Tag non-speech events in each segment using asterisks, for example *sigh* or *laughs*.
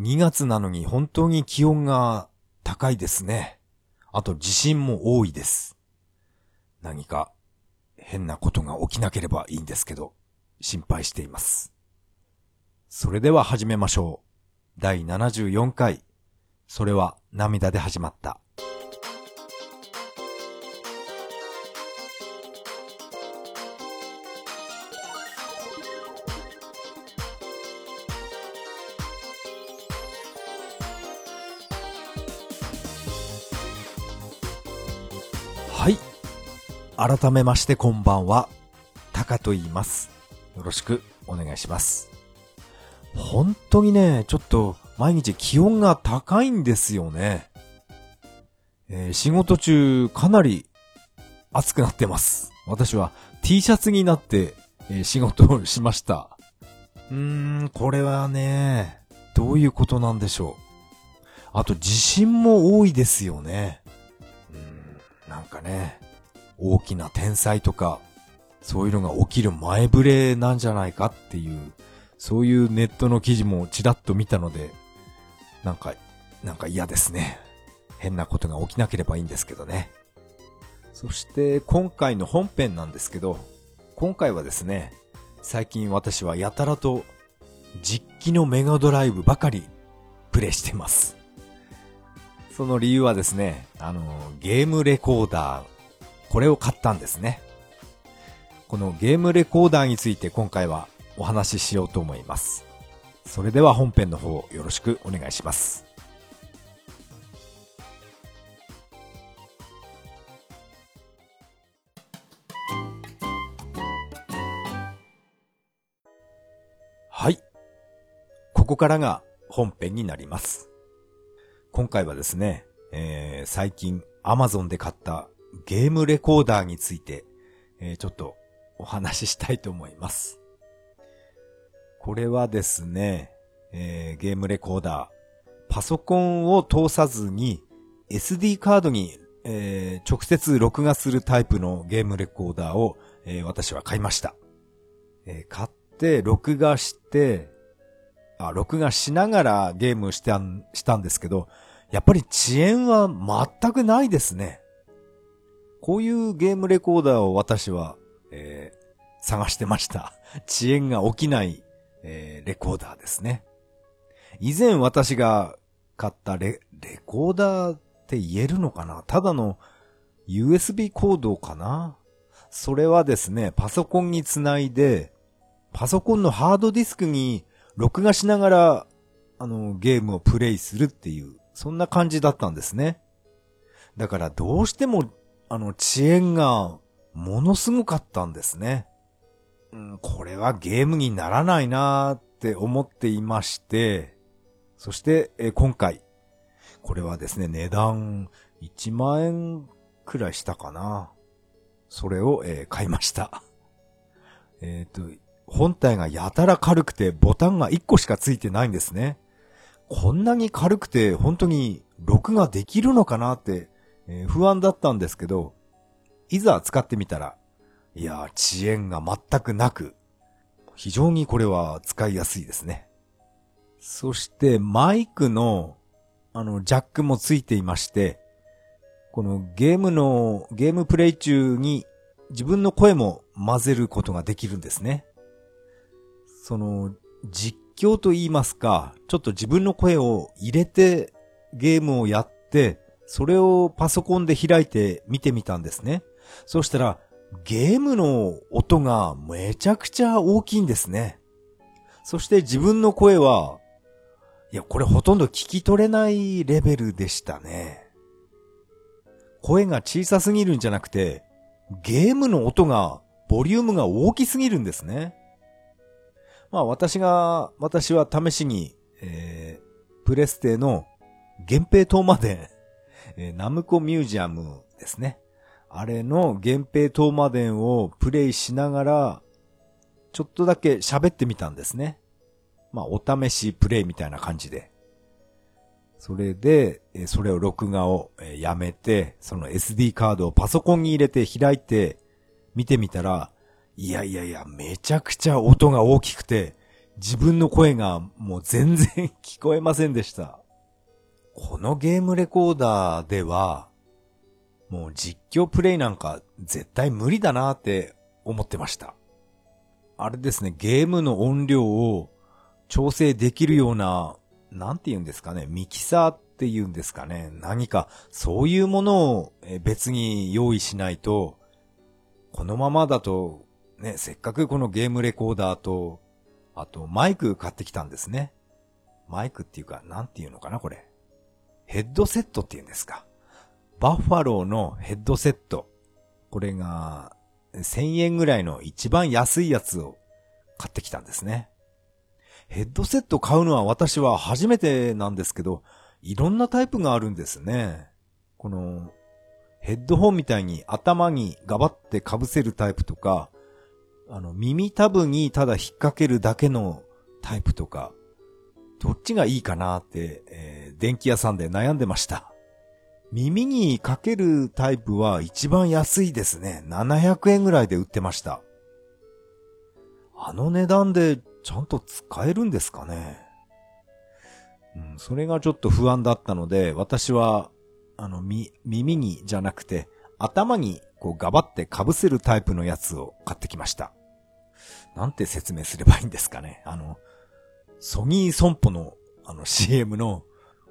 2月なのに本当に気温が高いですね。あと地震も多いです。何か変なことが起きなければいいんですけど、心配しています。それでは始めましょう。第74回。それは涙で始まった。改めましてこんばんは。タカと言います。よろしくお願いします。本当にね、ちょっと毎日気温が高いんですよね。えー、仕事中かなり暑くなってます。私は T シャツになって、えー、仕事をしました。うーん、これはね、どういうことなんでしょう。あと地震も多いですよね。うん、なんかね、大きな天才とか、そういうのが起きる前触れなんじゃないかっていう、そういうネットの記事もちらっと見たので、なんか、なんか嫌ですね。変なことが起きなければいいんですけどね。そして今回の本編なんですけど、今回はですね、最近私はやたらと実機のメガドライブばかりプレイしてます。その理由はですね、あの、ゲームレコーダーこれを買ったんですね。このゲームレコーダーについて今回はお話ししようと思います。それでは本編の方よろしくお願いします。はい。ここからが本編になります。今回はですね、えー、最近 Amazon で買ったゲームレコーダーについて、えー、ちょっとお話ししたいと思います。これはですね、えー、ゲームレコーダー、パソコンを通さずに SD カードに、えー、直接録画するタイプのゲームレコーダーを、えー、私は買いました。え買って、録画して、あ、録画しながらゲームしたん、したんですけど、やっぱり遅延は全くないですね。こういうゲームレコーダーを私は、えー、探してました。*laughs* 遅延が起きない、えー、レコーダーですね。以前私が買ったレ、レコーダーって言えるのかな？ただの USB コードかな？それはですね、パソコンにつないで、パソコンのハードディスクに録画しながら、あの、ゲームをプレイするっていう、そんな感じだったんですね。だからどうしてもあの、遅延がものすごかったんですね。うん、これはゲームにならないなーって思っていまして、そして、え今回、これはですね、値段1万円くらいしたかな。それを、えー、買いました。*laughs* えっ、と、本体がやたら軽くてボタンが1個しかついてないんですね。こんなに軽くて本当に録画できるのかなってえ、不安だったんですけど、いざ使ってみたら、いや遅延が全くなく、非常にこれは使いやすいですね。そしてマイクの、あの、ジャックもついていまして、このゲームの、ゲームプレイ中に自分の声も混ぜることができるんですね。その、実況と言いますか、ちょっと自分の声を入れてゲームをやって、それをパソコンで開いて見てみたんですね。そしたら、ゲームの音がめちゃくちゃ大きいんですね。そして自分の声は、いや、これほとんど聞き取れないレベルでしたね。声が小さすぎるんじゃなくて、ゲームの音が、ボリュームが大きすぎるんですね。まあ私が、私は試しに、えー、プレステの源平島までえー、ナムコミュージアムですね。あれの源平東馬伝をプレイしながら、ちょっとだけ喋ってみたんですね。まあ、お試しプレイみたいな感じで。それで、えそれを録画をやめて、その SD カードをパソコンに入れて開いて見てみたら、いやいやいや、めちゃくちゃ音が大きくて、自分の声がもう全然聞こえませんでした。このゲームレコーダーでは、もう実況プレイなんか絶対無理だなって思ってました。あれですね、ゲームの音量を調整できるような、なんて言うんですかね、ミキサーって言うんですかね、何かそういうものを別に用意しないと、このままだと、ね、せっかくこのゲームレコーダーと、あとマイク買ってきたんですね。マイクっていうか、なんて言うのかな、これ。ヘッドセットって言うんですか？バッファローのヘッドセット。これが、1000円ぐらいの一番安いやつを買ってきたんですね。ヘッドセット買うのは私は初めてなんですけど、いろんなタイプがあるんですね。この、ヘッドホンみたいに頭にガバって被せるタイプとか、あの、耳タブにただ引っ掛けるだけのタイプとか、どっちがいいかなって、えー、電気屋さんで悩んでました。耳にかけるタイプは一番安いですね。700円ぐらいで売ってました。あの値段でちゃんと使えるんですかね。うん、それがちょっと不安だったので、私は、あの、み、耳にじゃなくて、頭にこうガバって被せるタイプのやつを買ってきました。なんて説明すればいいんですかね。あの、ソニー損保のあの CM の、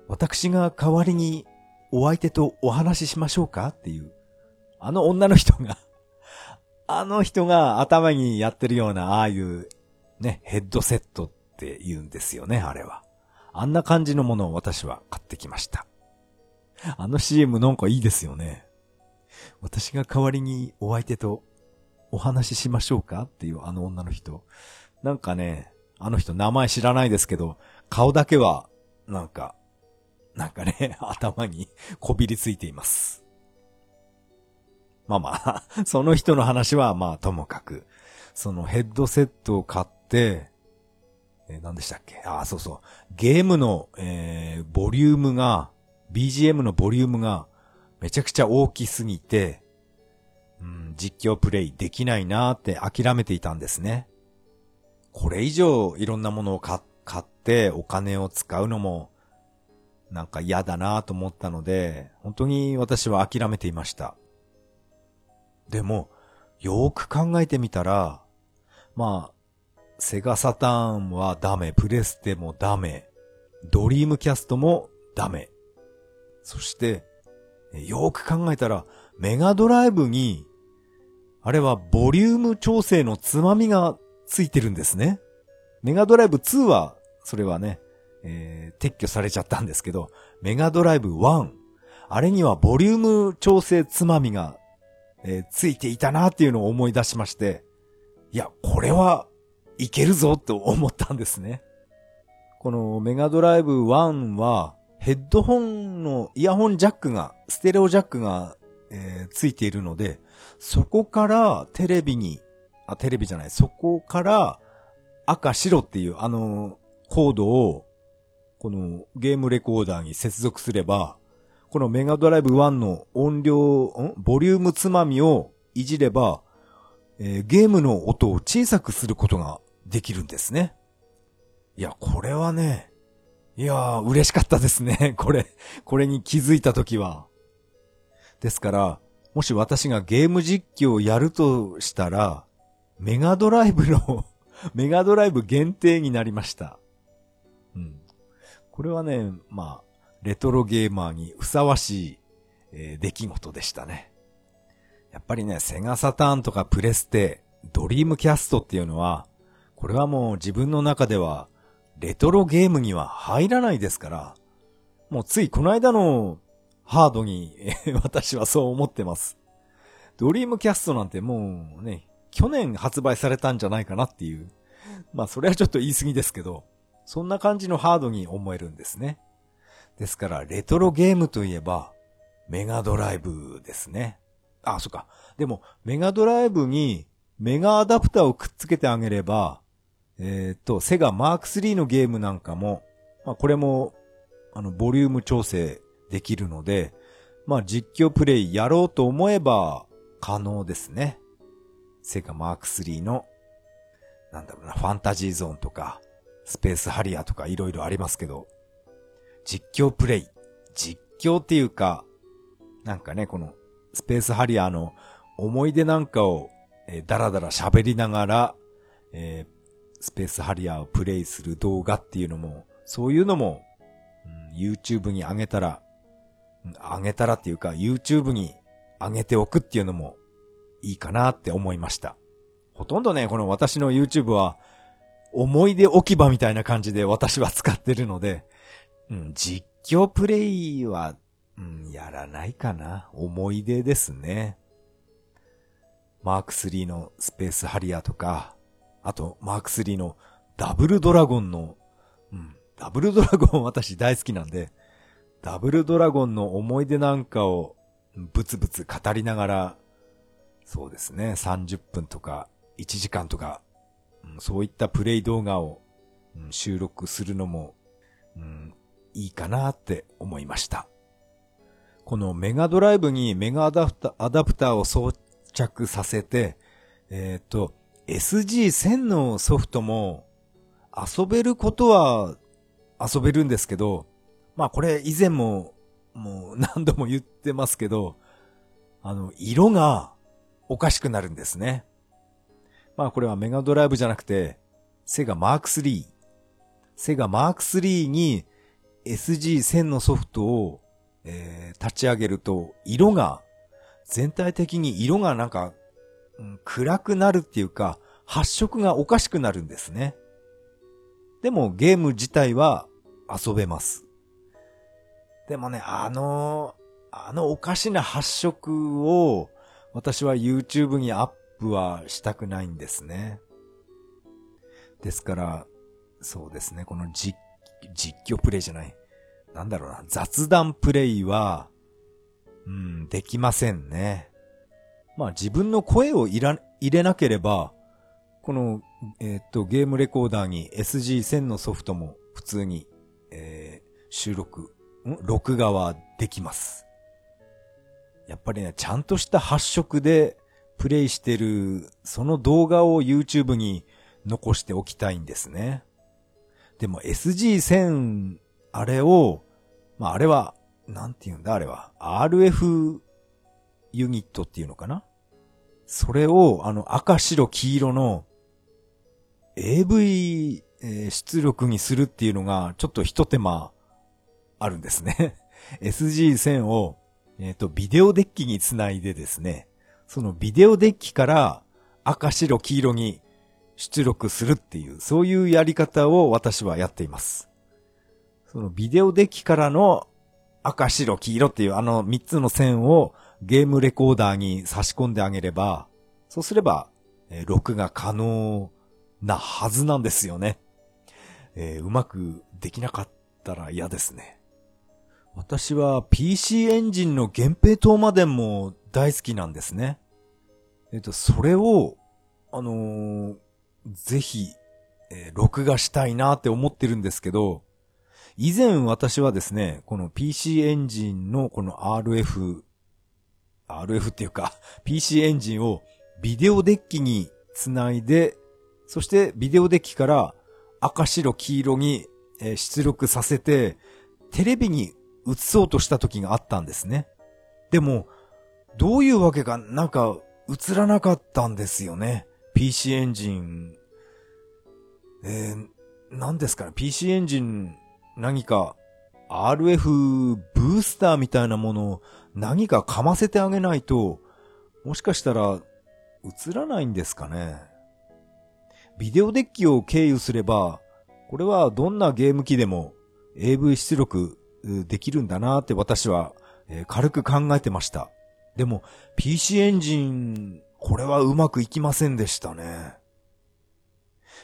私が代わりにお相手とお話ししましょうかっていう、あの女の人が *laughs* あの人が頭にやってるような、ああいう、ね、ヘッドセットって言うんですよね、あれは。あんな感じのものを私は買ってきました。あの CM なんかいいですよね。私が代わりにお相手とお話ししましょうかっていうあの女の人。なんかね、あの人名前知らないですけど、顔だけは、なんか、なんかね、*laughs* 頭にこびりついています。まあまあ、*laughs* その人の話はまあともかく、そのヘッドセットを買って、えー、何でしたっけ？ああ、そうそう。ゲームの、えー、ボリュームが、BGM のボリュームがめちゃくちゃ大きすぎて、うん、実況プレイできないなーって諦めていたんですね。これ以上いろんなものを買ってお金を使うのもなんか嫌だなと思ったので、本当に私は諦めていました。でも、よーく考えてみたら、まあ、セガサターンはダメ、プレステもダメ、ドリームキャストもダメ。そして、よーく考えたら、メガドライブに、あれはボリューム調整のつまみがついてるんですね。メガドライブ2は、それはね、えー、撤去されちゃったんですけど、メガドライブ1、あれにはボリューム調整つまみが、えー、ついていたなっていうのを思い出しまして、いや、これはいけるぞと思ったんですね。このメガドライブ1は、ヘッドホンのイヤホンジャックが、ステレオジャックが、えー、ついているので、そこからテレビに、あ、テレビじゃない、そこから赤白っていうあのコードをこのゲームレコーダーに接続すれば、このメガドライブ1の音量、ん？ボリュームつまみをいじれば、えー、ゲームの音を小さくすることができるんですね。いや、これはね、いやー、嬉しかったですね。*laughs* これ、これに気づいたときは。ですから、もし私がゲーム実況をやるとしたら、メガドライブの *laughs* メガドライブ限定になりました。これはね、まあ、レトロゲーマーにふさわしい、えー、出来事でしたね。やっぱりね、セガサターンとかプレステ、ドリームキャストっていうのは、これはもう自分の中では、レトロゲームには入らないですから、もうついこの間のハードに私はそう思ってます。ドリームキャストなんてもうね、去年発売されたんじゃないかなっていう。まあそれはちょっと言い過ぎですけど、そんな感じのハードに思えるんですね。ですから、レトロゲームといえば、メガドライブですね。あ、そっか。でも、メガドライブにメガアダプターをくっつけてあげれば、えっ、と、セガマーク3のゲームなんかも、まあ、これも、あの、ボリューム調整できるので、まあ、実況プレイやろうと思えば、可能ですね。セガマーク3の、なんだろうな、ファンタジーゾーンとか、スペースハリアとか色々ありますけど、実況プレイ。実況っていうか、なんかね、このスペースハリアーの思い出なんかを、えー、だらだら喋りながら、えー、スペースハリアーをプレイする動画っていうのも、そういうのも、うん、YouTube に上げたら、上げたらっていうか YouTube に上げておくっていうのもいいかなって思いました。ほとんどね、この私の YouTube は思い出置き場みたいな感じで私は使ってるので、うん、実況プレイは、うん、やらないかな。思い出ですね。マーク3のスペースハリアとか、あとマーク3のダブルドラゴンの、うん、ダブルドラゴン私大好きなんで、ダブルドラゴンの思い出なんかをブツブツ語りながら、そうですね、30分とか1時間とか、そういったプレイ動画を収録するのも、うん、いいかなって思いました。このメガドライブにメガアダプタアダプターを装着させて、えっ、ー、と、SG1000 のソフトも遊べることは遊べるんですけど、まあこれ以前ももう *laughs* 何度も言ってますけど、あの、色がおかしくなるんですね。まあこれはメガドライブじゃなくて、セガマーク3。セガマーク3に SG1000 のソフトを、えー、立ち上げると、色が、全体的に色がなんか、うん、暗くなるっていうか、発色がおかしくなるんですね。でもゲーム自体は遊べます。でもね、あの、あのおかしな発色を私は YouTube にアップはしたくないんですね。ですから、そうですね、この実、実況プレイじゃない。なんだろうな、雑談プレイは、うん、できませんね。まあ自分の声をいら入れなければ、この、えー、っと、ゲームレコーダーに SG1000 のソフトも普通に、えー、収録録画はできます。やっぱりね、ちゃんとした発色でプレイしてる、その動画を YouTube に残しておきたいんですね。でも SG1000、あれを、まあ、あれは、なんて言うんだ、あれは。RF ユニットっていうのかなそれを、あの、赤白黄色の AV、出力にするっていうのが、ちょっと一手間あるんですね。*laughs* SG1000 を、えっ、ー、と、ビデオデッキにつないでですね、そのビデオデッキから赤白黄色に出力するっていう、そういうやり方を私はやっています。そのビデオデッキからの赤白黄色っていうあの3つの線をゲームレコーダーに差し込んであげれば、そうすれば、えー、録画可能なはずなんですよね。えー、うまくできなかったら嫌ですね。私は PC エンジンの源平島までも大好きなんですね。えっと、それを、あのー、ぜひ、えー、録画したいなって思ってるんですけど、以前私はですね、この PC エンジンのこの RF、RF っていうか、*laughs* PC エンジンをビデオデッキにつないで、そしてビデオデッキから赤白黄色に出力させて、テレビに映そうとした時があったんですね。でも、どういうわけかなんか映らなかったんですよね。PC エンジン。えー、何ですかね ?PC エンジン何か RF ブースターみたいなものを何かかませてあげないと、もしかしたら映らないんですかね。ビデオデッキを経由すれば、これはどんなゲーム機でも AV 出力できるんだなって私は、軽く考えてました。でも、PC エンジン、これはうまくいきませんでしたね。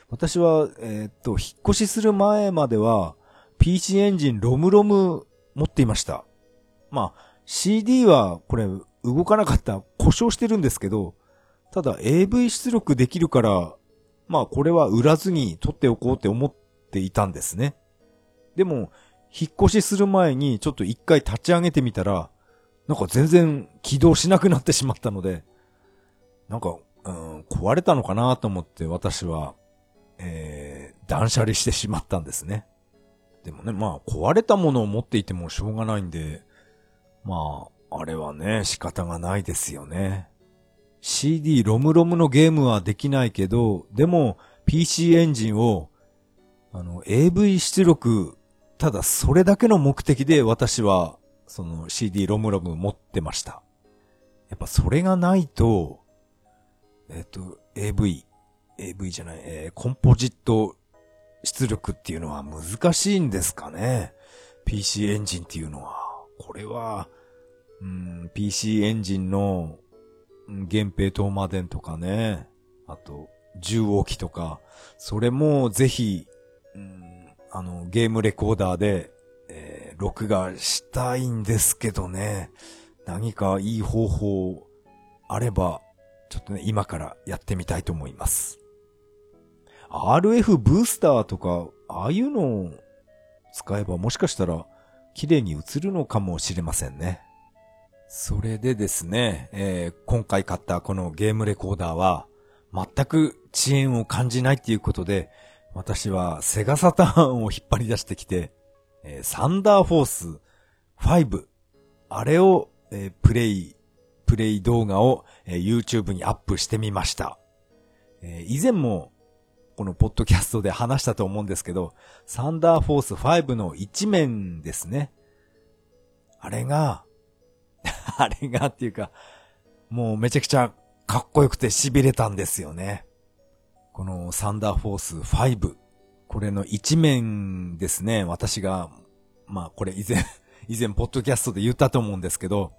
私は、えー、っと、引っ越しする前までは、PC エンジンロムロム持っていました。まあ、CD はこれ動かなかった故障してるんですけど、ただ AV 出力できるから、まあこれは売らずに取っておこうって思っていたんですね。でも、引っ越しする前にちょっと一回立ち上げてみたら、なんか全然起動しなくなってしまったので、なんか、うん、壊れたのかなと思って私は、えー、断捨離してしまったんですね。でもね、まあ壊れたものを持っていてもしょうがないんで、まあ、あれはね、仕方がないですよね。CD、ロムロムのゲームはできないけど、でも PC エンジンを、あの、AV 出力、ただそれだけの目的で私は、その CD、ロムロム持ってました。やっぱそれがないと、えっ、と、AV、AV じゃない、えー、コンポジット出力っていうのは難しいんですかね。PC エンジンっていうのは。これは、うん、PC エンジンの、源平東馬伝とかね。あと、重置きとか。それもぜひ、うん、あの、ゲームレコーダーで、録画したいんですけどね。何かいい方法あれば、ちょっとね、今からやってみたいと思います。RF ブースターとか、ああいうのを使えばもしかしたら綺麗に映るのかもしれませんね。それでですね、えー、今回買ったこのゲームレコーダーは全く遅延を感じないっていうことで、私はセガサターンを引っ張り出してきて、えー、サンダーフォース5、あれを、えー、プレイ、プレイ動画を、えー、YouTube にアップしてみました。え、以前もこのポッドキャストで話したと思うんですけど、サンダーフォース5の一面ですね。あれが、*laughs* あれがっていうか、もうめちゃくちゃかっこよくて痺れたんですよね。このサンダーフォース5。これの一面ですね。私が、まあこれ以前、*laughs* 以前ポッドキャストで言ったと思うんですけど、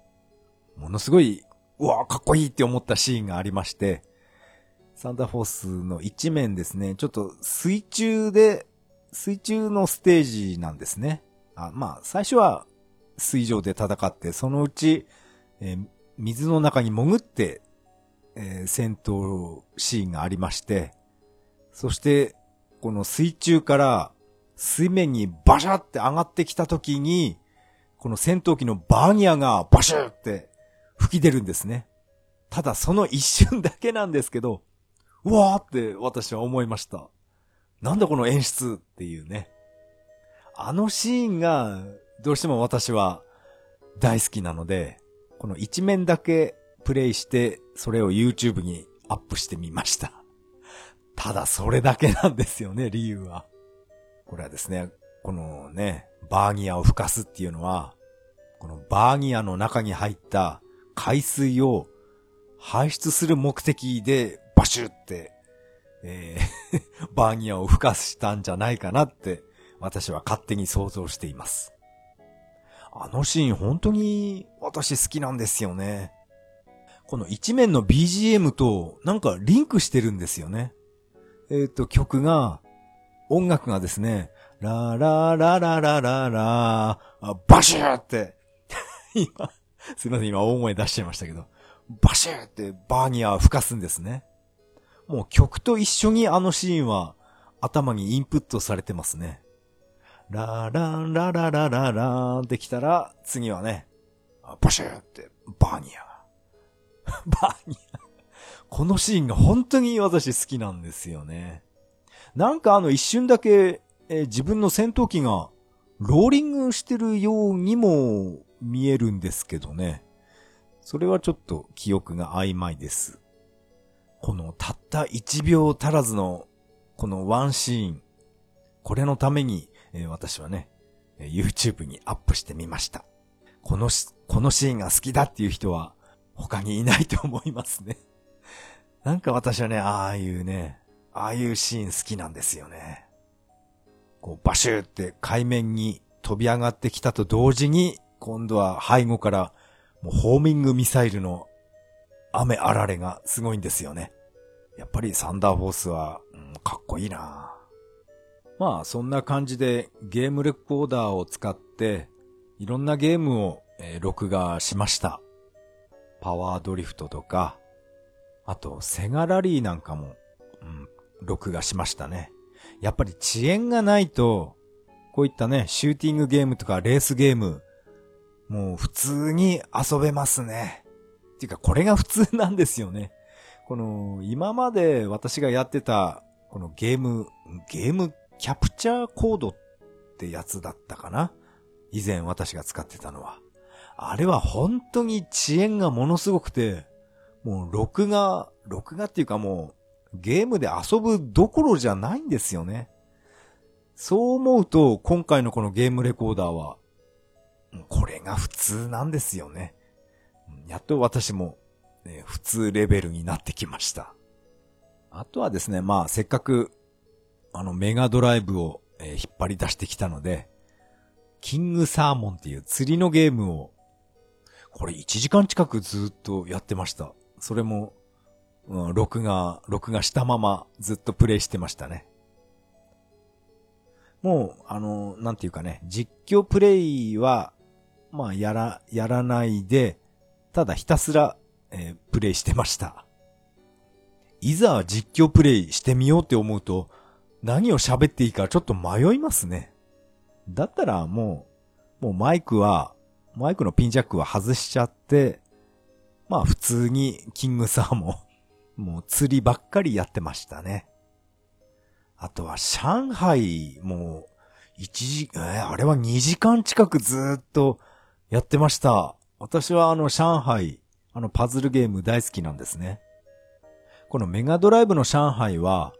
ものすごい、うわかっこいいって思ったシーンがありまして、サンダーフォースの一面ですね、ちょっと水中で、水中のステージなんですね。あまあ、最初は水上で戦って、そのうち、えー、水の中に潜って、えー、戦闘シーンがありまして、そして、この水中から水面にバシャって上がってきた時に、この戦闘機のバーニアがバシュって吹き出るんですね。ただその一瞬だけなんですけど、うわーって私は思いました。なんだこの演出っていうね。あのシーンがどうしても私は大好きなので、この一面だけプレイしてそれを YouTube にアップしてみました。ただそれだけなんですよね、*laughs* 理由は。これはですね、このね、バーニアを吹かすっていうのは、このバーニアの中に入った海水を排出する目的でバシュって、えー *laughs* バーニアを孵化したんじゃないかなって、私は勝手に想像しています。あのシーン本当に私好きなんですよね。この一面の BGM となんかリンクしてるんですよね。えっ、ー、と、曲が、音楽がですね、ラララララララバシューって *laughs* 今、すいません、今大声出しちゃいましたけど、バシューってバーニアを吹かすんですね。もう曲と一緒にあのシーンは頭にインプットされてますね。ラランララララランってきたら、次はね、バシューってバーニア。バーニア。このシーンが本当に私好きなんですよね。なんかあの一瞬だけ、えー、自分の戦闘機がローリングしてるようにも見えるんですけどね。それはちょっと記憶が曖昧です。このたった1秒足らずのこのワンシーン、これのために、えー、私はね、YouTube にアップしてみました。このし、このシーンが好きだっていう人は他にいないと思いますね。なんか私はね、ああいうね、ああいうシーン好きなんですよね。こうバシューって海面に飛び上がってきたと同時に、今度は背後からもうホーミングミサイルの雨あられがすごいんですよね。やっぱりサンダーフォースは、うん、かっこいいなまあそんな感じでゲームレコーダーを使っていろんなゲームを、えー、録画しました。パワードリフトとか、あとセガラリーなんかも、うん、録画しましたね。やっぱり遅延がないと、こういったね、シューティングゲームとかレースゲーム、もう普通に遊べますね。っていうかこれが普通なんですよね。この、今まで私がやってたこのゲーム、ゲームキャプチャーコードってやつだったかな？以前私が使ってたのは。あれは本当に遅延がものすごくて、もう録画、録画っていうかもうゲームで遊ぶどころじゃないんですよね。そう思うと今回のこのゲームレコーダーは、これが普通なんですよね。やっと私も、ね、普通レベルになってきました。あとはですね、まあせっかくあのメガドライブを、え、引っ張り出してきたので、キングサーモンっていう釣りのゲームをこれ1時間近くずっとやってました。それも、うん、録画、録画したままずっとプレイしてましたね。もう、あの、なんていうかね、実況プレイは、まあ、やら、やらないで、ただひたすら、えー、プレイしてました。いざ実況プレイしてみようって思うと、何を喋っていいかちょっと迷いますね。だったらもう、もうマイクはマイクのピンジャックは外しちゃって、まあ普通にキングサーも、*laughs* もう釣りばっかりやってましたね。あとは上海も一時、えー、あれは2時間近くずっとやってました。私はあの上海、あのパズルゲーム大好きなんですね。このメガドライブの上海は、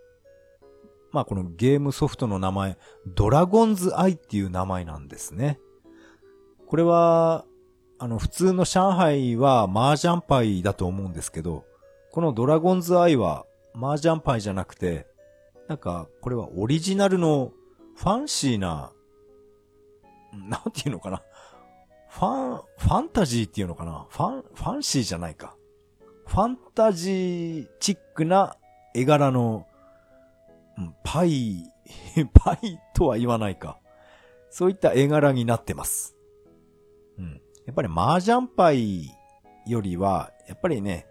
まあこのゲームソフトの名前、ドラゴンズアイっていう名前なんですね。これは、あの、普通の上海は麻雀パイだと思うんですけど、このドラゴンズアイは麻雀パイじゃなくて、なんか、これはオリジナルのファンシーな、なんていうのかな？ファン、ファンタジーっていうのかな？ファン、ファンシーじゃないか。ファンタジーチックな絵柄の、うん、パイ、*laughs* パイとは言わないか。そういった絵柄になってます。やっぱり麻雀牌よりは、やっぱりね、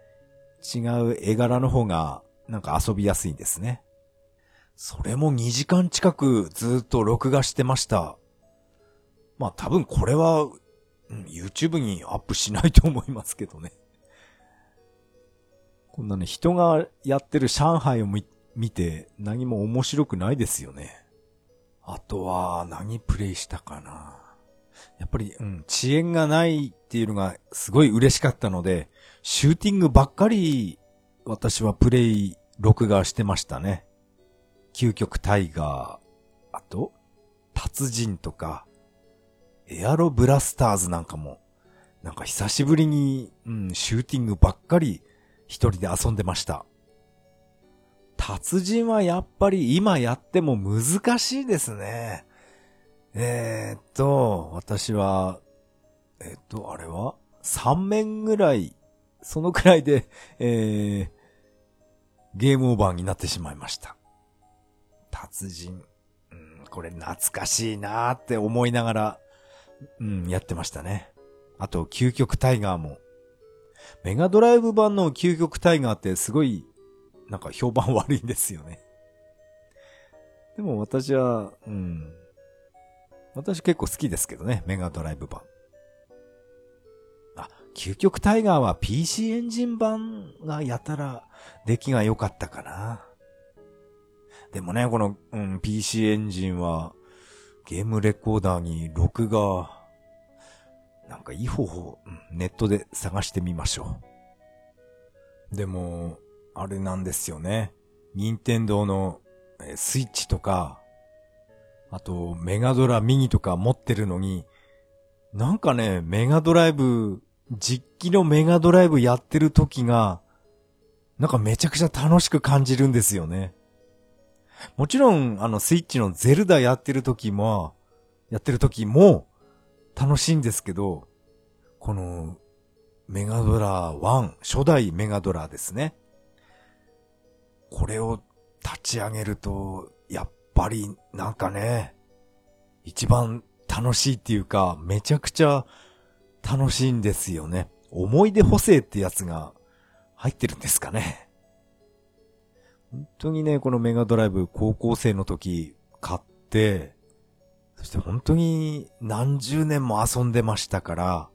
違う絵柄の方がなんか遊びやすいんですね。それも2時間近くずっと録画してました。まあ多分これは、うん、YouTube にアップしないと思いますけどね。こんなね、人がやってる上海を見て何も面白くないですよね。あとは何プレイしたかな。やっぱり、うん、遅延がないっていうのがすごい嬉しかったので、シューティングばっかり私はプレイ、録画してましたね。究極タイガー、あと、達人とか、エアロブラスターズなんかも、なんか久しぶりに、うん、シューティングばっかり一人で遊んでました。達人はやっぱり今やっても難しいですね。えー、っと、私は、えー、っと、あれは ?3 面ぐらい、そのくらいで、*laughs* えー、ゲームオーバーになってしまいました。達人。うん、これ懐かしいなーって思いながら、うん、やってましたね。あと、究極タイガーも。メガドライブ版の究極タイガーってすごい、なんか評判悪いんですよね。でも私は、うん、私結構好きですけどね、メガドライブ版。あ、究極タイガーは PC エンジン版がやたら出来が良かったかな。でもね、この、うん、PC エンジンはゲームレコーダーに録画、なんかいい方法、ネットで探してみましょう。でも、あれなんですよね。任天堂のスイッチとか、あと、メガドラミニとか持ってるのに、なんかね、メガドライブ、実機のメガドライブやってる時が、なんかめちゃくちゃ楽しく感じるんですよね。もちろん、あの、スイッチのゼルダやってる時も、やってる時も、楽しいんですけど、この、メガドラ1、初代メガドラですね。これを立ち上げると、ぱりなんかね、一番楽しいっていうか、めちゃくちゃ楽しいんですよね。思い出補正ってやつが入ってるんですかね。本当にね、このメガドライブ高校生の時買って、そして本当に何十年も遊んでましたから、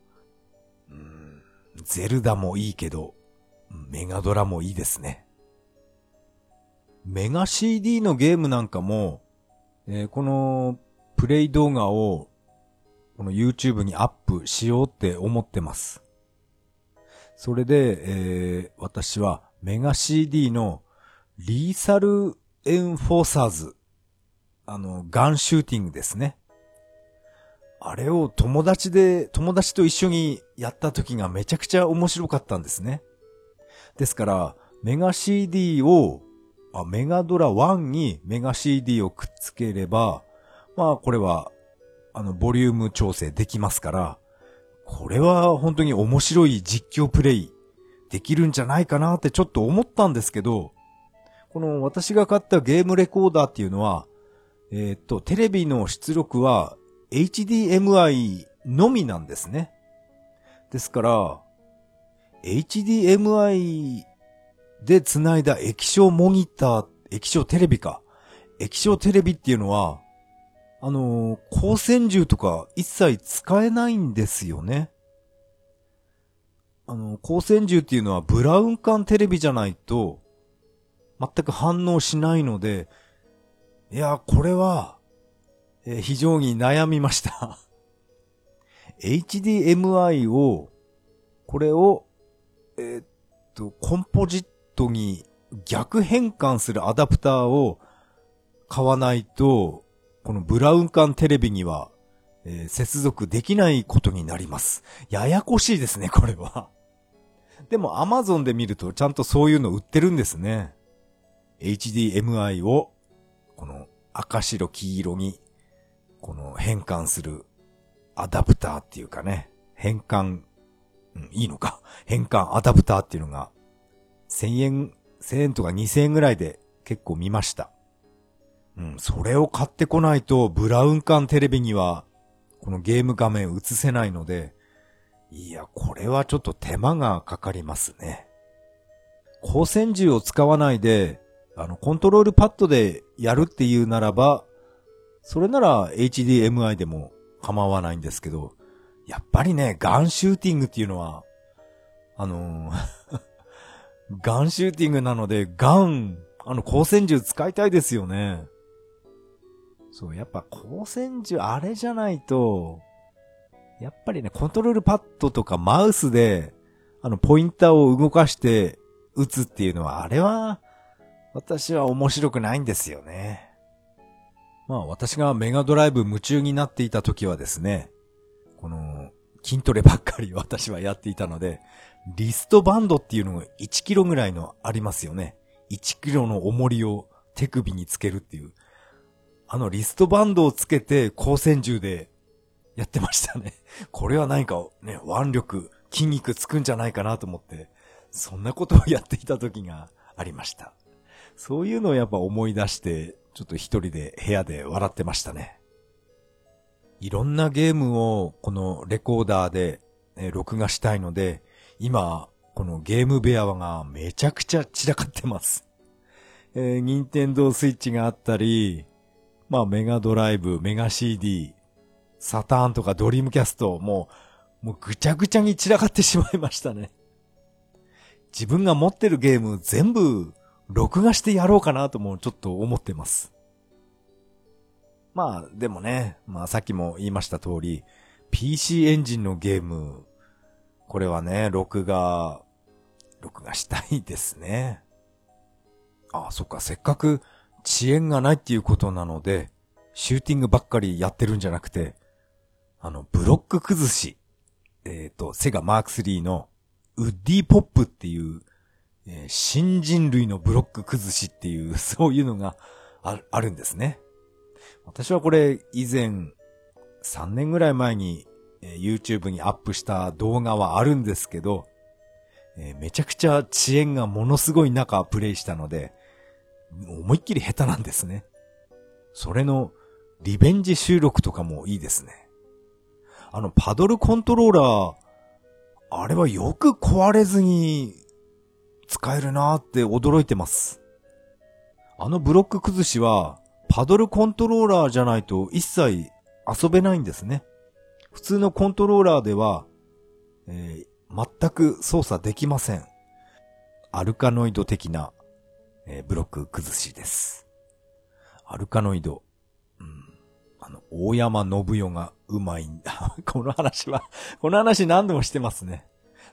うん、ゼルダもいいけど、メガドラもいいですね。メガ CD のゲームなんかも、えー、このプレイ動画をこの YouTube にアップしようって思ってます。それで、えー、私はメガ CD のリーサルエンフォーサーズ、あの、ガンシューティングですね。あれを友達で、友達と一緒にやった時がめちゃくちゃ面白かったんですね。ですから、メガ CD を、あ、メガドラ1にメガ CD をくっつければ、まあこれは、あの、ボリューム調整できますから、これは本当に面白い実況プレイできるんじゃないかなってちょっと思ったんですけど、この私が買ったゲームレコーダーっていうのは、えー、っと、テレビの出力は HDMI のみなんですね。ですから、HDMI で繋いだ液晶モニター、液晶テレビか。液晶テレビっていうのは、あのー、光線銃とか一切使えないんですよね。あの、光線銃っていうのはブラウン管テレビじゃないと、全く反応しないので、いや、これは、えー、非常に悩みました *laughs* HDMI を、これを、えー、っと、コンポジットに逆変換するアダプターを買わないと、このブラウン管テレビには、えー、接続できないことになります。ややこしいですね、*laughs* これは。でも Amazon で見るとちゃんとそういうの売ってるんですね。HDMI を、この赤白黄色に、この変換するアダプターっていうかね、変換、うん、いいのか。変換アダプターっていうのが、1000円、1000円とか2000円ぐらいで結構見ました。うん、それを買ってこないと、ブラウン管テレビには、このゲーム画面映せないので、いや、これはちょっと手間がかかりますね。光線銃を使わないで、あの、コントロールパッドでやるっていうならば、それなら HDMI でも構わないんですけど、やっぱりね、ガンシューティングっていうのは、あのーガンシューティングなので、ガン、あの、光線銃使いたいですよね。そう、やっぱ光線銃あれじゃないと、やっぱりね、コントロールパッドとかマウスで、あの、ポインターを動かして撃つっていうのは、あれは、私は面白くないんですよね。まあ私がメガドライブ夢中になっていた時はですね、筋トレばっかり私はやっていたので、リストバンドっていうのが1キロぐらいのありますよね。1キロの重りを手首につけるっていう。あのリストバンドをつけて光線銃でやってましたね。*laughs* これは何かね、腕力、筋肉つくんじゃないかなと思って、そんなことをやっていた時がありました。そういうのをやっぱ思い出して、ちょっと一人で部屋で笑ってましたね。いろんなゲームをこのレコーダーで、ね、録画したいので、今、このゲーム部屋がめちゃくちゃ散らかってます。*laughs* えー、ニンテンドースイッチがあったり、まあメガドライブ、メガ CD、サターンとかドリームキャスト、もう、もうぐちゃぐちゃに散らかってしまいましたね。自分が持ってるゲーム全部録画してやろうかなともちょっと思ってます。まあ、でもね、まあさっきも言いました通り、PC エンジンのゲーム、これはね、録画、録画したいですね。ああ、そっか、せっかく遅延がないっていうことなので、シューティングばっかりやってるんじゃなくて、あの、ブロック崩し、えっ、ー、と、セガマーク3のウッディポップっていうえー、新人類のブロック崩しっていう、そういうのがああるんですね。私はこれ以前3年ぐらい前に、YouTube にアップした動画はあるんですけど、えー、めちゃくちゃ遅延がものすごい中プレイしたので、思いっきり下手なんですね。それのリベンジ収録とかもいいですね。あのパドルコントローラー、あれはよく壊れずに使えるなーって驚いてます。あのブロック崩しは、パドルコントローラーじゃないと一切遊べないんですね。普通のコントローラーでは、えー、全く操作できません。アルカノイド的な、えー、ブロック崩しです。アルカノイド。うん。あの、大山信代がうまいんだ。*laughs* この話は、この話何度もしてますね。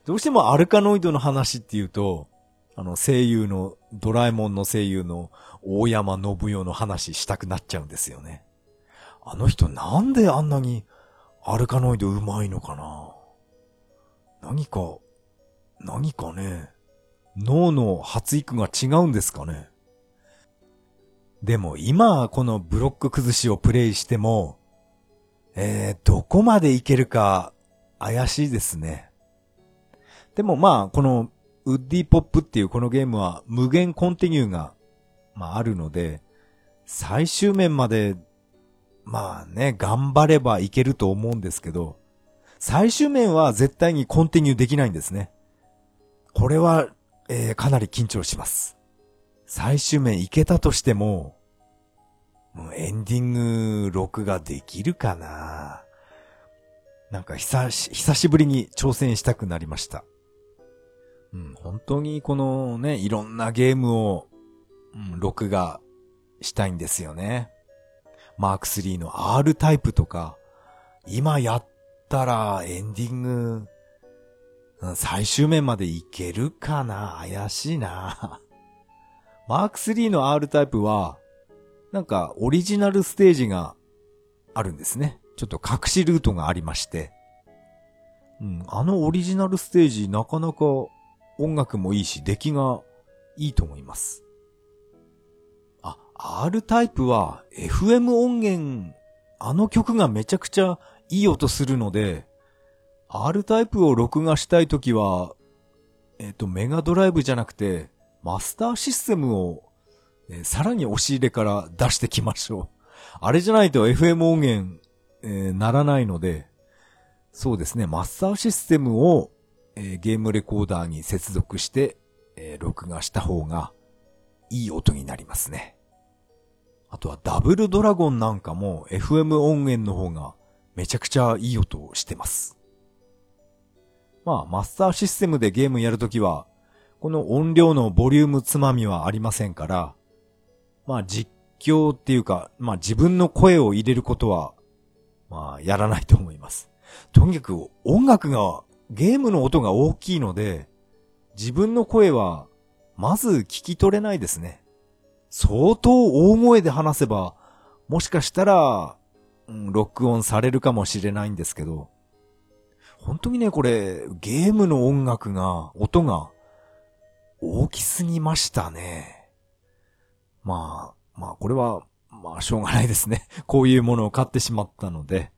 どうしてもアルカノイドの話っていうと、あの、声優の、ドラえもんの声優の大山信代の話したくなっちゃうんですよね。あの人なんであんなにアルカノイドうまいのかな？何か、何かね、脳の発育が違うんですかね？でも今このブロック崩しをプレイしても、えー、どこまでいけるか怪しいですね。でもまあ、このウッディポップっていうこのゲームは無限コンティニューが、まああるので、最終面まで、まあね、頑張ればいけると思うんですけど、最終面は絶対にコンティニューできないんですね。これは、えー、かなり緊張します。最終面いけたとしても、もうエンディング録画できるかななんか久し、久しぶりに挑戦したくなりました。うん、本当にこのね、いろんなゲームを、うん、録画したいんですよね。マーク3の R タイプとか、今やったらエンディング、最終面までいけるかな？怪しいな。マーク3の R タイプは、なんかオリジナルステージがあるんですね。ちょっと隠しルートがありまして。うん、あのオリジナルステージなかなか音楽もいいし出来がいいと思います。R タイプは FM 音源、あの曲がめちゃくちゃいい音するので、R タイプを録画したいときは、えっ、ー、と、メガドライブじゃなくて、マスターシステムを、えー、さらに押し入れから出してきましょう。あれじゃないと FM 音源、えー、ならないので、そうですね、マスターシステムを、え、ゲームレコーダーに接続して、え、録画した方がいい音になりますね。あとはダブルドラゴンなんかも FM 音源の方がめちゃくちゃいい音をしてます。まあ、マスターシステムでゲームやるときは、この音量のボリュームつまみはありませんから、まあ実況っていうか、まあ自分の声を入れることは、まあやらないと思います。とにかく音楽が、ゲームの音が大きいので、自分の声は、まず聞き取れないですね。相当大声で話せば、もしかしたら、うん、録音されるかもしれないんですけど、本当にね、これ、ゲームの音楽が、音が、大きすぎましたね。まあ、まあこれは、まあしょうがないですね。*laughs* こういうものを買ってしまったので、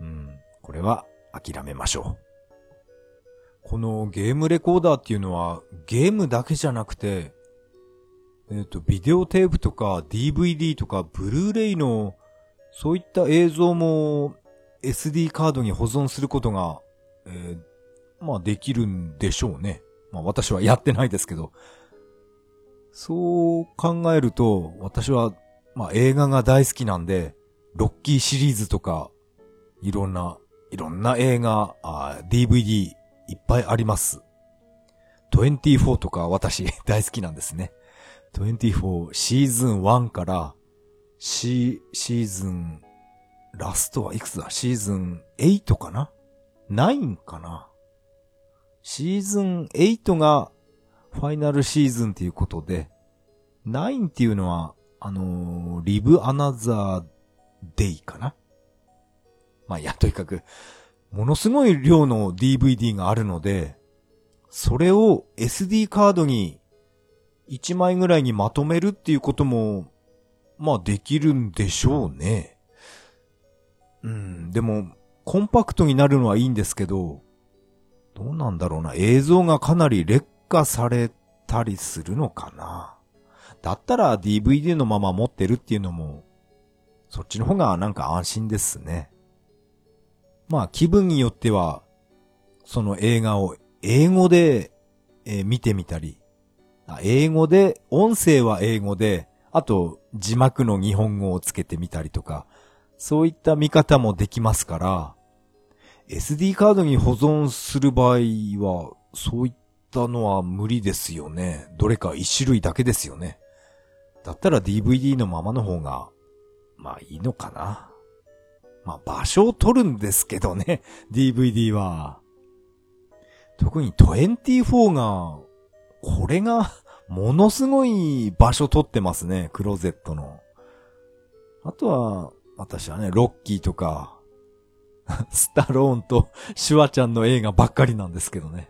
うん、これは諦めましょう。このゲームレコーダーっていうのはゲームだけじゃなくて、えっ、ー、と、ビデオテープとか DVD とかブルーレイのそういった映像も SD カードに保存することが、えー、まあできるんでしょうね。まあ私はやってないですけど、そう考えると、私は、まあ映画が大好きなんで、ロッキーシリーズとか、いろんな、いろんな映画、DVD いっぱいあります。24とか私 *laughs* 大好きなんですね。24シーズン1からシシーズン、ラストはいくつだ？シーズン8かな ?9 かな？シーズン8がファイナルシーズンっていうことで、9っていうのは、あのー、リブアナザーデイかな？まあ、や、とにかく、ものすごい量の DVD があるので、それを SD カードに1枚ぐらいにまとめるっていうことも、まあできるんでしょうね。うん、でも、コンパクトになるのはいいんですけど、どうなんだろうな。映像がかなり劣化されたりするのかな。だったら DVD のまま持ってるっていうのも、そっちの方がなんか安心ですね。まあ気分によっては、その映画を英語で、えー、見てみたり、英語で、音声は英語で、あと字幕の日本語をつけてみたりとか、そういった見方もできますから、SD カードに保存する場合は、そういったのは無理ですよね。どれか一種類だけですよね。だったら DVD のままの方が、まあいいのかな。まあ場所を取るんですけどね、DVD は。特に24が、これが、*laughs* ものすごい場所取ってますね、クローゼットの。あとは、私はね、ロッキーとか、*laughs* スタローンとシュワちゃんの映画ばっかりなんですけどね。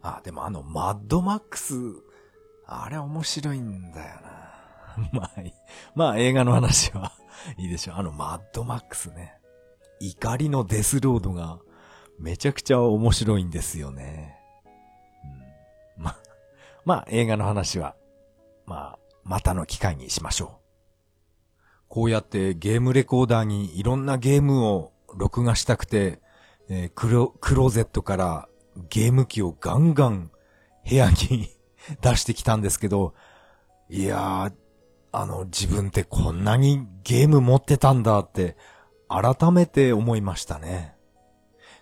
あ、でもあの、マッドマックス、あれ面白いんだよな。*laughs* まあ、まあ映画の話はいいでしょう。あの、マッドマックスね。怒りのデスロードがめちゃくちゃ面白いんですよね。ま、まあ映画の話は、まあ、またの機会にしましょう。こうやってゲームレコーダーにいろんなゲームを録画したくて、えー、クロ、クローゼットからゲーム機をガンガン部屋に出してきたんですけど、いやー、あの、自分ってこんなにゲーム持ってたんだって、改めて思いましたね。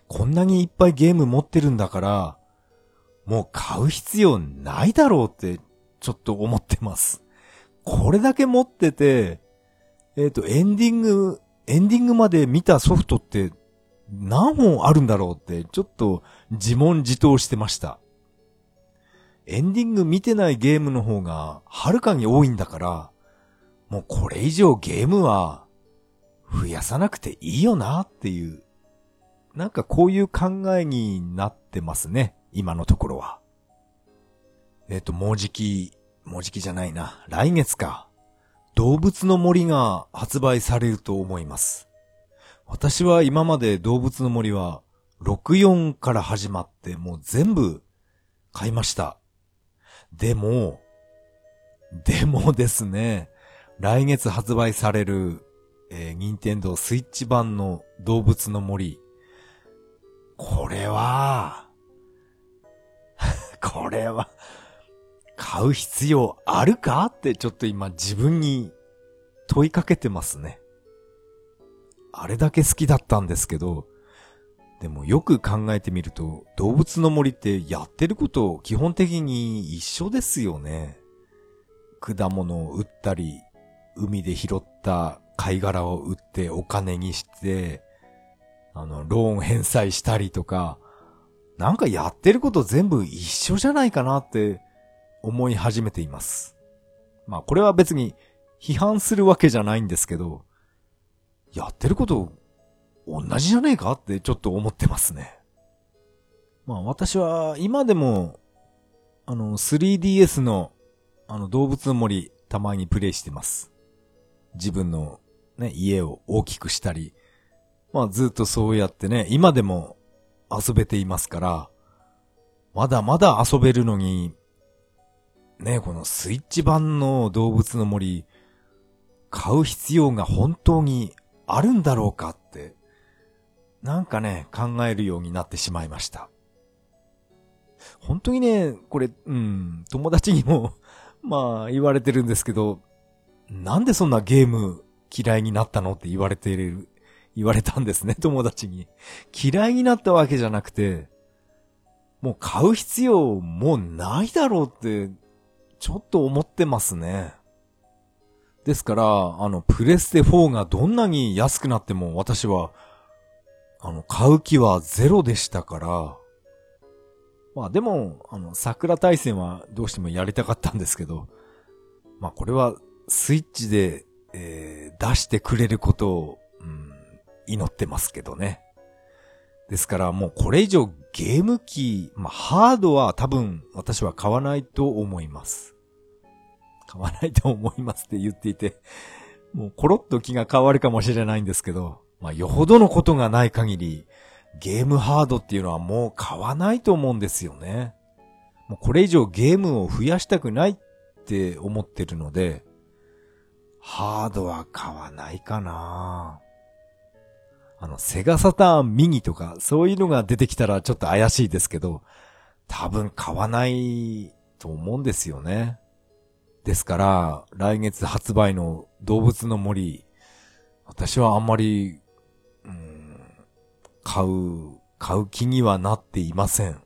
こんなにいっぱいゲーム持ってるんだから、もう買う必要ないだろうって、ちょっと思ってます。これだけ持ってて、えっ、ー、と、エンディング、エンディングまで見たソフトって何本あるんだろうって、ちょっと自問自答してました。エンディング見てないゲームの方がはるかに多いんだから、もうこれ以上ゲームは増やさなくていいよなっていう、なんかこういう考えになってますね、今のところは。えっ、と、もうじき、もうじきじゃないな、来月か。動物の森が発売されると思います。私は今まで動物の森は64から始まってもう全部買いました。でも、でもですね、来月発売される、えー、任天堂スイッチ版の動物の森。これは、これは、買う必要あるかってちょっと今自分に問いかけてますね。あれだけ好きだったんですけど、でもよく考えてみると、動物の森ってやってること基本的に一緒ですよね。果物を売ったり、海で拾った貝殻を売ってお金にして、あの、ローン返済したりとか、なんかやってること全部一緒じゃないかなって思い始めています。まあこれは別に批判するわけじゃないんですけど、やってること同じじゃねえかってちょっと思ってますね。まあ私は今でもあの 3DS のあの動物の森たまにプレイしてます。自分のね、家を大きくしたり、まあずっとそうやってね、今でも遊べていますから、まだまだ遊べるのに、ね、このスイッチ版の動物の森、買う必要が本当にあるんだろうかって、なんかね、考えるようになってしまいました。本当にね、これ、うん、友達にも *laughs* まあ言われてるんですけど、なんでそんなゲーム嫌いになったのって言われている、言われたんですね、*laughs* 友達に。嫌いになったわけじゃなくて、もう買う必要もうないだろうって、ちょっと思ってますね。ですから、あの、プレステ4がどんなに安くなっても私は、あの、買う気はゼロでしたから、まあでも、あの、桜大戦はどうしてもやりたかったんですけど、まあこれはスイッチで、えー、出してくれることを、祈ってますけどね。ですからもうこれ以上ゲーム機、まあ、ハードは多分私は買わないと思います。買わないと思いますって言っていて、もうコロッと気が変わるかもしれないんですけど、まあ、よほどのことがない限り、ゲームハードっていうのはもう買わないと思うんですよね。もうこれ以上ゲームを増やしたくないって思ってるので、ハードは買わないかなあの、セガサターンミニとか、そういうのが出てきたらちょっと怪しいですけど、多分買わないと思うんですよね。ですから、来月発売の動物の森、私はあんまり、うん、買う、買う気にはなっていません。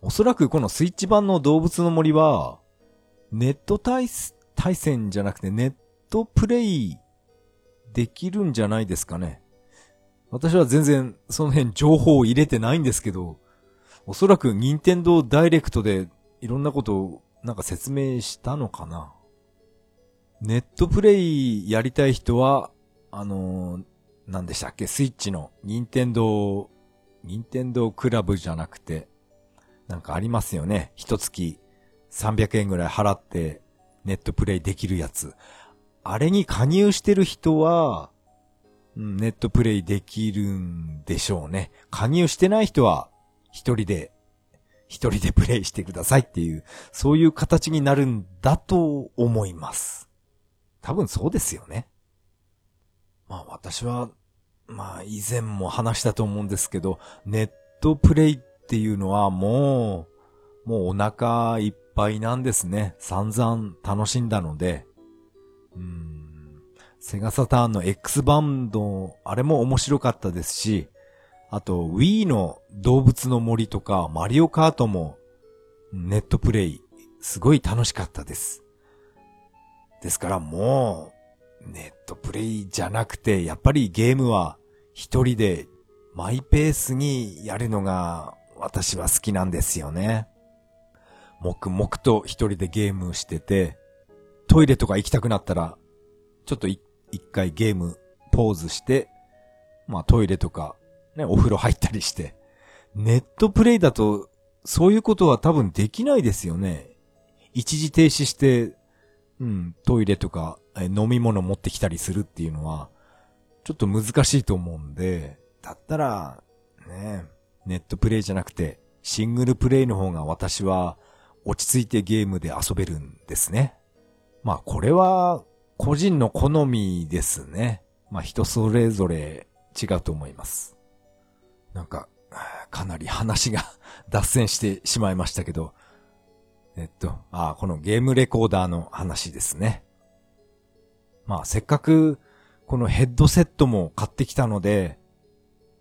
おそらくこのスイッチ版の動物の森は、ネット対対戦じゃなくてネットプレイできるんじゃないですかね。私は全然その辺情報を入れてないんですけど、おそらく任天堂ダイレクトでいろんなことをなんか説明したのかな。ネットプレイやりたい人は、あのー、何でしたっけスイッチの任天堂、任天堂クラブじゃなくて、なんかありますよね。一月300円ぐらい払ってネットプレイできるやつ。あれに加入してる人は、ネットプレイできるんでしょうね。加入してない人は、一人で、一人でプレイしてくださいっていう、そういう形になるんだと思います。多分そうですよね。まあ私は、まあ以前も話したと思うんですけど、ネットプレイっていうのはもう、もうお腹いっぱいなんですね。散々楽しんだので。うん。セガサターンの X バンド、あれも面白かったですし、あと Wii の動物の森とかマリオカートもネットプレイ、すごい楽しかったです。ですからもう、ネットプレイじゃなくて、やっぱりゲームは一人でマイペースにやるのが私は好きなんですよね。黙々と一人でゲームしてて、トイレとか行きたくなったら、ちょっと一一回ゲームポーズして、まあトイレとか、ね、お風呂入ったりして、ネットプレイだと、そういうことは多分できないですよね。一時停止して、うん、トイレとか、飲み物持ってきたりするっていうのは、ちょっと難しいと思うんで、だったら、ね、ネットプレイじゃなくて、シングルプレイの方が私は落ち着いてゲームで遊べるんですね。まあこれは個人の好みですね。まあ人それぞれ違うと思います。なんか、かなり話が *laughs* 脱線してしまいましたけど、えっと、あこのゲームレコーダーの話ですね。まあ、せっかく、このヘッドセットも買ってきたので、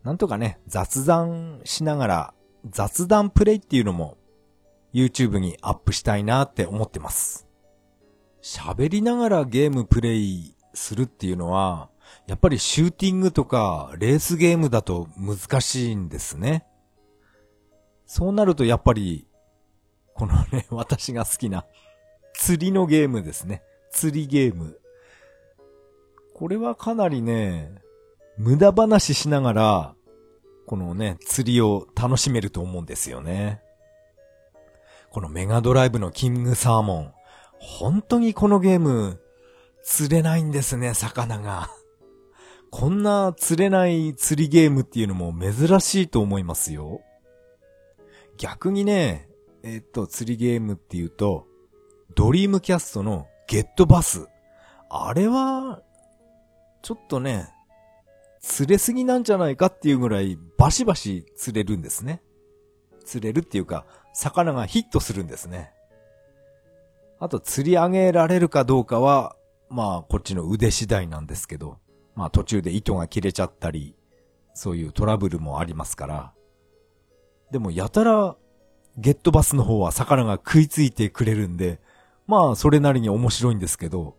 なんとかね、雑談しながら、雑談プレイっていうのも、YouTube にアップしたいなって思ってます。喋りながらゲームプレイするっていうのは、やっぱりシューティングとかレースゲームだと難しいんですね。そうなるとやっぱりこのね、*laughs* 私が好きな釣りのゲームですね。釣りゲーム。これはかなりね、無駄話しながら、このね、釣りを楽しめると思うんですよね。このメガドライブのキングサーモン。本当にこのゲーム、釣れないんですね、魚が。こんな釣れない釣りゲームっていうのも珍しいと思いますよ。逆にね、えっと、釣りゲームっていうと、ドリームキャストのゲットバス。あれは、ちょっとね、釣れすぎなんじゃないかっていうぐらいバシバシ釣れるんですね。釣れるっていうか、魚がヒットするんですね。あと釣り上げられるかどうかは、まあこっちの腕次第なんですけど、まあ途中で糸が切れちゃったり、そういうトラブルもありますから。でもやたらゲットバスの方は魚が食いついてくれるんで、まあ、それなりに面白いんですけど、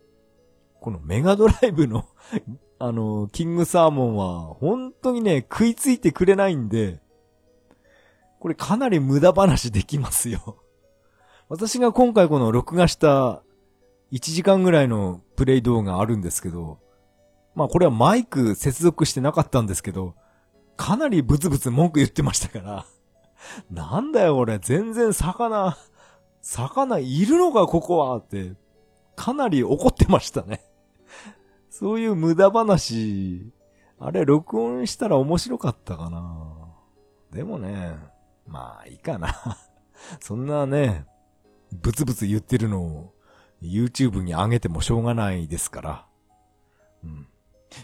このメガドライブの *laughs* あの、キングサーモンは、本当にね、食いついてくれないんで、これかなり無駄話できますよ私が今回この録画した1時間ぐらいのプレイ動画あるんですけど、まあこれはマイク接続してなかったんですけど、かなりブツブツ文句言ってましたから *laughs* なんだよ俺、全然魚、魚いるのかここはって、かなり怒ってましたね。そういう無駄話、あれ録音したら面白かったかな。でもね、まあいいかな。そんなね、ブツブツ言ってるのを YouTube に上げてもしょうがないですから。うん。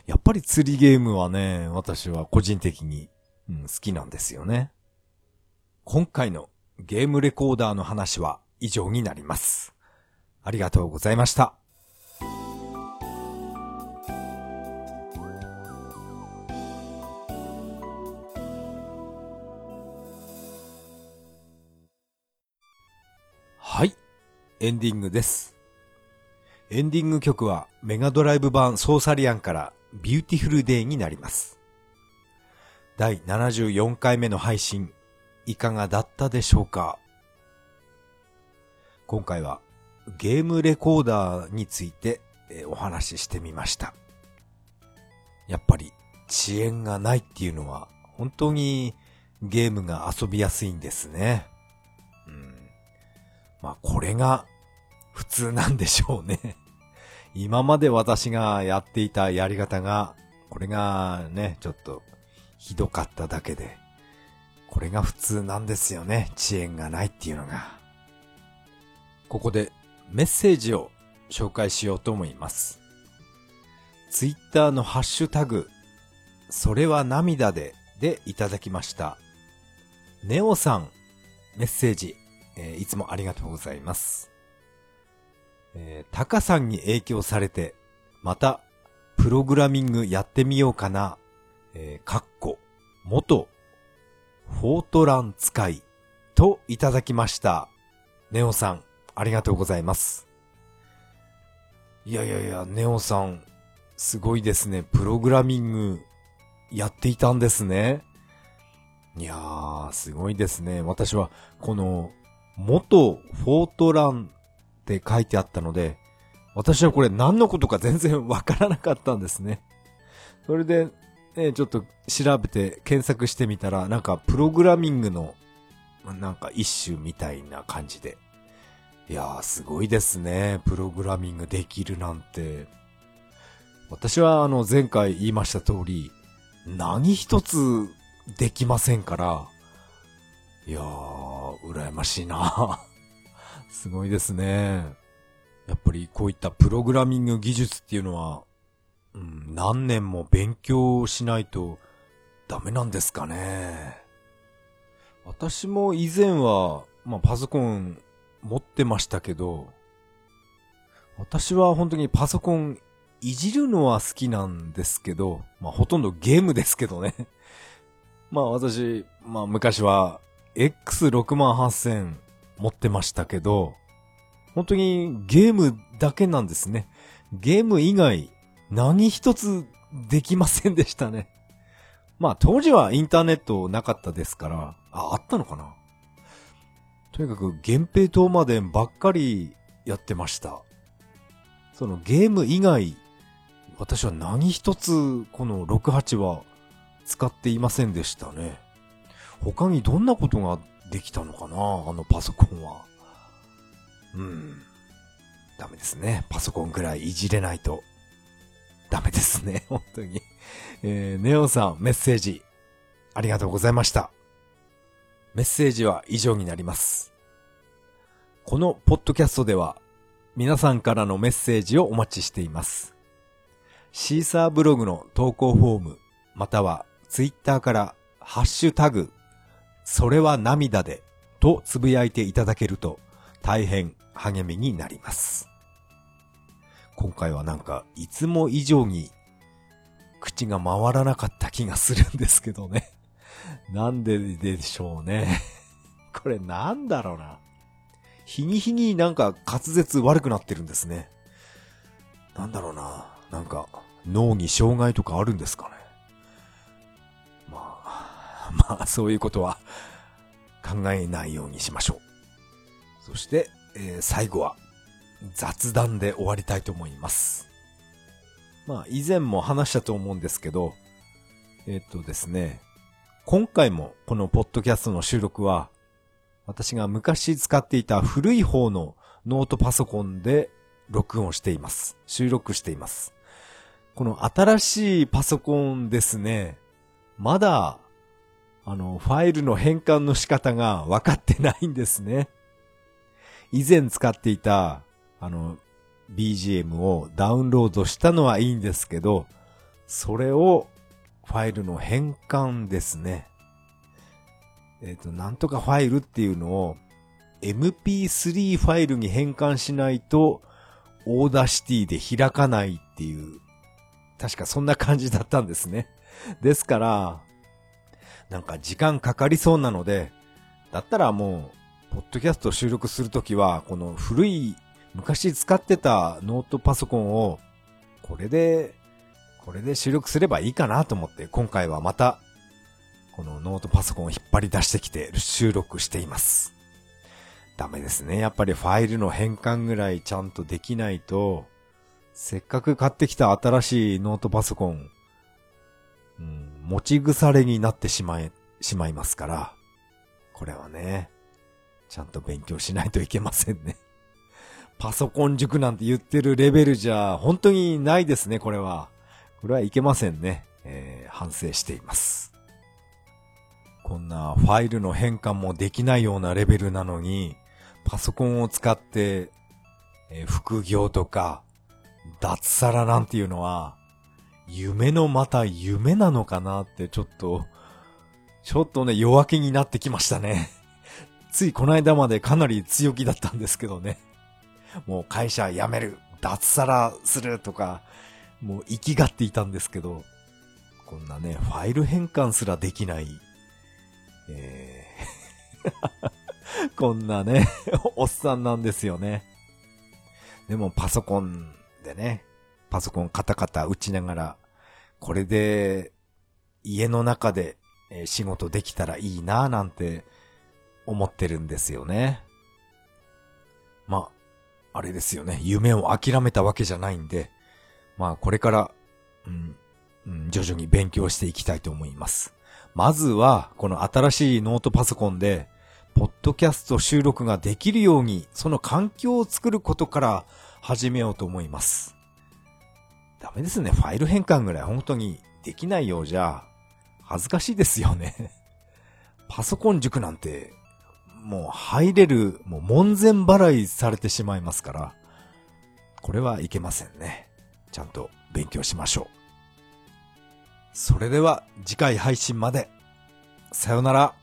やっぱり釣りゲームはね、私は個人的に、うん、好きなんですよね。今回のゲームレコーダーの話は以上になります。ありがとうございました。はい。エンディングです。エンディング曲はメガドライブ版ソーサリアンからビューティフルデイになります。第74回目の配信、いかがだったでしょうか？今回はゲームレコーダーについてお話ししてみました。やっぱり遅延がないっていうのは本当にゲームが遊びやすいんですね。まあこれが普通なんでしょうね。*laughs* 今まで私がやっていたやり方が、これがね、ちょっとひどかっただけで、これが普通なんですよね。遅延がないっていうのが。ここでメッセージを紹介しようと思います。ツイッターのハッシュタグ、それは涙ででいただきました。ネオさん、メッセージ、えー、いつもありがとうございます。えー、タカさんに影響されて、また、プログラミングやってみようかな、えー、かっこ、元、フォートラン使い、といただきました。ネオさん、ありがとうございます。いやいやいや、ネオさん、すごいですね。プログラミング、やっていたんですね。いやー、すごいですね。私は、この、元フォートランって書いてあったので、私はこれ何のことか全然わからなかったんですね。それで、ね、ちょっと調べて検索してみたら、なんかプログラミングの、なんか一種みたいな感じで。いやー、すごいですね。プログラミングできるなんて。私はあの前回言いました通り、何一つできませんから、いやー、羨ましいな *laughs* すごいですね。やっぱりこういったプログラミング技術っていうのは、うん、何年も勉強しないとダメなんですかね。私も以前は、まあ、パソコン持ってましたけど、私は本当にパソコンいじるのは好きなんですけど、まあほとんどゲームですけどね。*laughs* まあ私、まあ昔は X68000 持ってましたけど、本当にゲームだけなんですね。ゲーム以外何一つできませんでしたね。まあ当時はインターネットなかったですから、あ、あったのかなとにかく源平島までばっかりやってました。そのゲーム以外、私は何一つこの68は使っていませんでしたね。他にどんなことができたのかな？あのパソコンは。うん。ダメですね。パソコンぐらいいじれないと。ダメですね。*laughs* 本当に。えー、ネオさん、メッセージ、ありがとうございました。メッセージは以上になります。このポッドキャストでは、皆さんからのメッセージをお待ちしています。シーサーブログの投稿フォーム、またはツイッターからハッシュタグ、それは涙でとつぶやいていただけると大変励みになります。今回はなんかいつも以上に口が回らなかった気がするんですけどね。*laughs* なんででしょうね。*laughs* これなんだろうな。日に日になんか滑舌悪くなってるんですね。なんだろうな。なんか脳に障害とかあるんですかね。まあ、そういうことは考えないようにしましょう。そして、えー、最後は雑談で終わりたいと思います。まあ、以前も話したと思うんですけど、えっ、とですね、今回もこのポッドキャストの収録は、私が昔使っていた古い方のノートパソコンで録音しています。収録しています。この新しいパソコンですね、まだあの、ファイルの変換の仕方が分かってないんですね。以前使っていた、あの、BGM をダウンロードしたのはいいんですけど、それをファイルの変換ですね。えっ、ー、と、なんとかファイルっていうのを MP3 ファイルに変換しないと、 Audacity で開かないっていう、確かそんな感じだったんですね。ですから、なんか時間かかりそうなので、だったらもう、ポッドキャスト収録するときは、この古い、昔使ってたノートパソコンを、これで、これで収録すればいいかなと思って、今回はまた、このノートパソコンを引っ張り出してきて収録しています。ダメですね。やっぱりファイルの変換ぐらいちゃんとできないと、せっかく買ってきた新しいノートパソコン、うん、持ち腐れになってしまい、しまいますから、これはね、ちゃんと勉強しないといけませんね。*laughs* パソコン塾なんて言ってるレベルじゃ、本当にないですね、これは。これはいけませんね。えー、反省しています。こんなファイルの変換もできないようなレベルなのに、パソコンを使って、えー、副業とか、脱サラなんていうのは、夢のまた夢なのかなってちょっと、ちょっとね、弱気になってきましたね。*laughs* ついこの間までかなり強気だったんですけどね。もう会社辞める、脱サラするとか、もう生きがっていたんですけど、こんなね、ファイル変換すらできない、えー *laughs* こんなね、おっさんなんですよね。でもパソコンでね、パソコンカタカタ打ちながら、これで家の中で仕事できたらいいなぁなんて思ってるんですよね。まあ、あれですよね。夢を諦めたわけじゃないんで、まあこれから、うん、うん、徐々に勉強していきたいと思います。まずは、この新しいノートパソコンで、ポッドキャスト収録ができるように、その環境を作ることから始めようと思います。ダメですね。ファイル変換ぐらい本当にできないようじゃ、恥ずかしいですよね。*laughs* パソコン塾なんて、もう入れる、もう門前払いされてしまいますから、これはいけませんね。ちゃんと勉強しましょう。それでは次回配信まで。さよなら。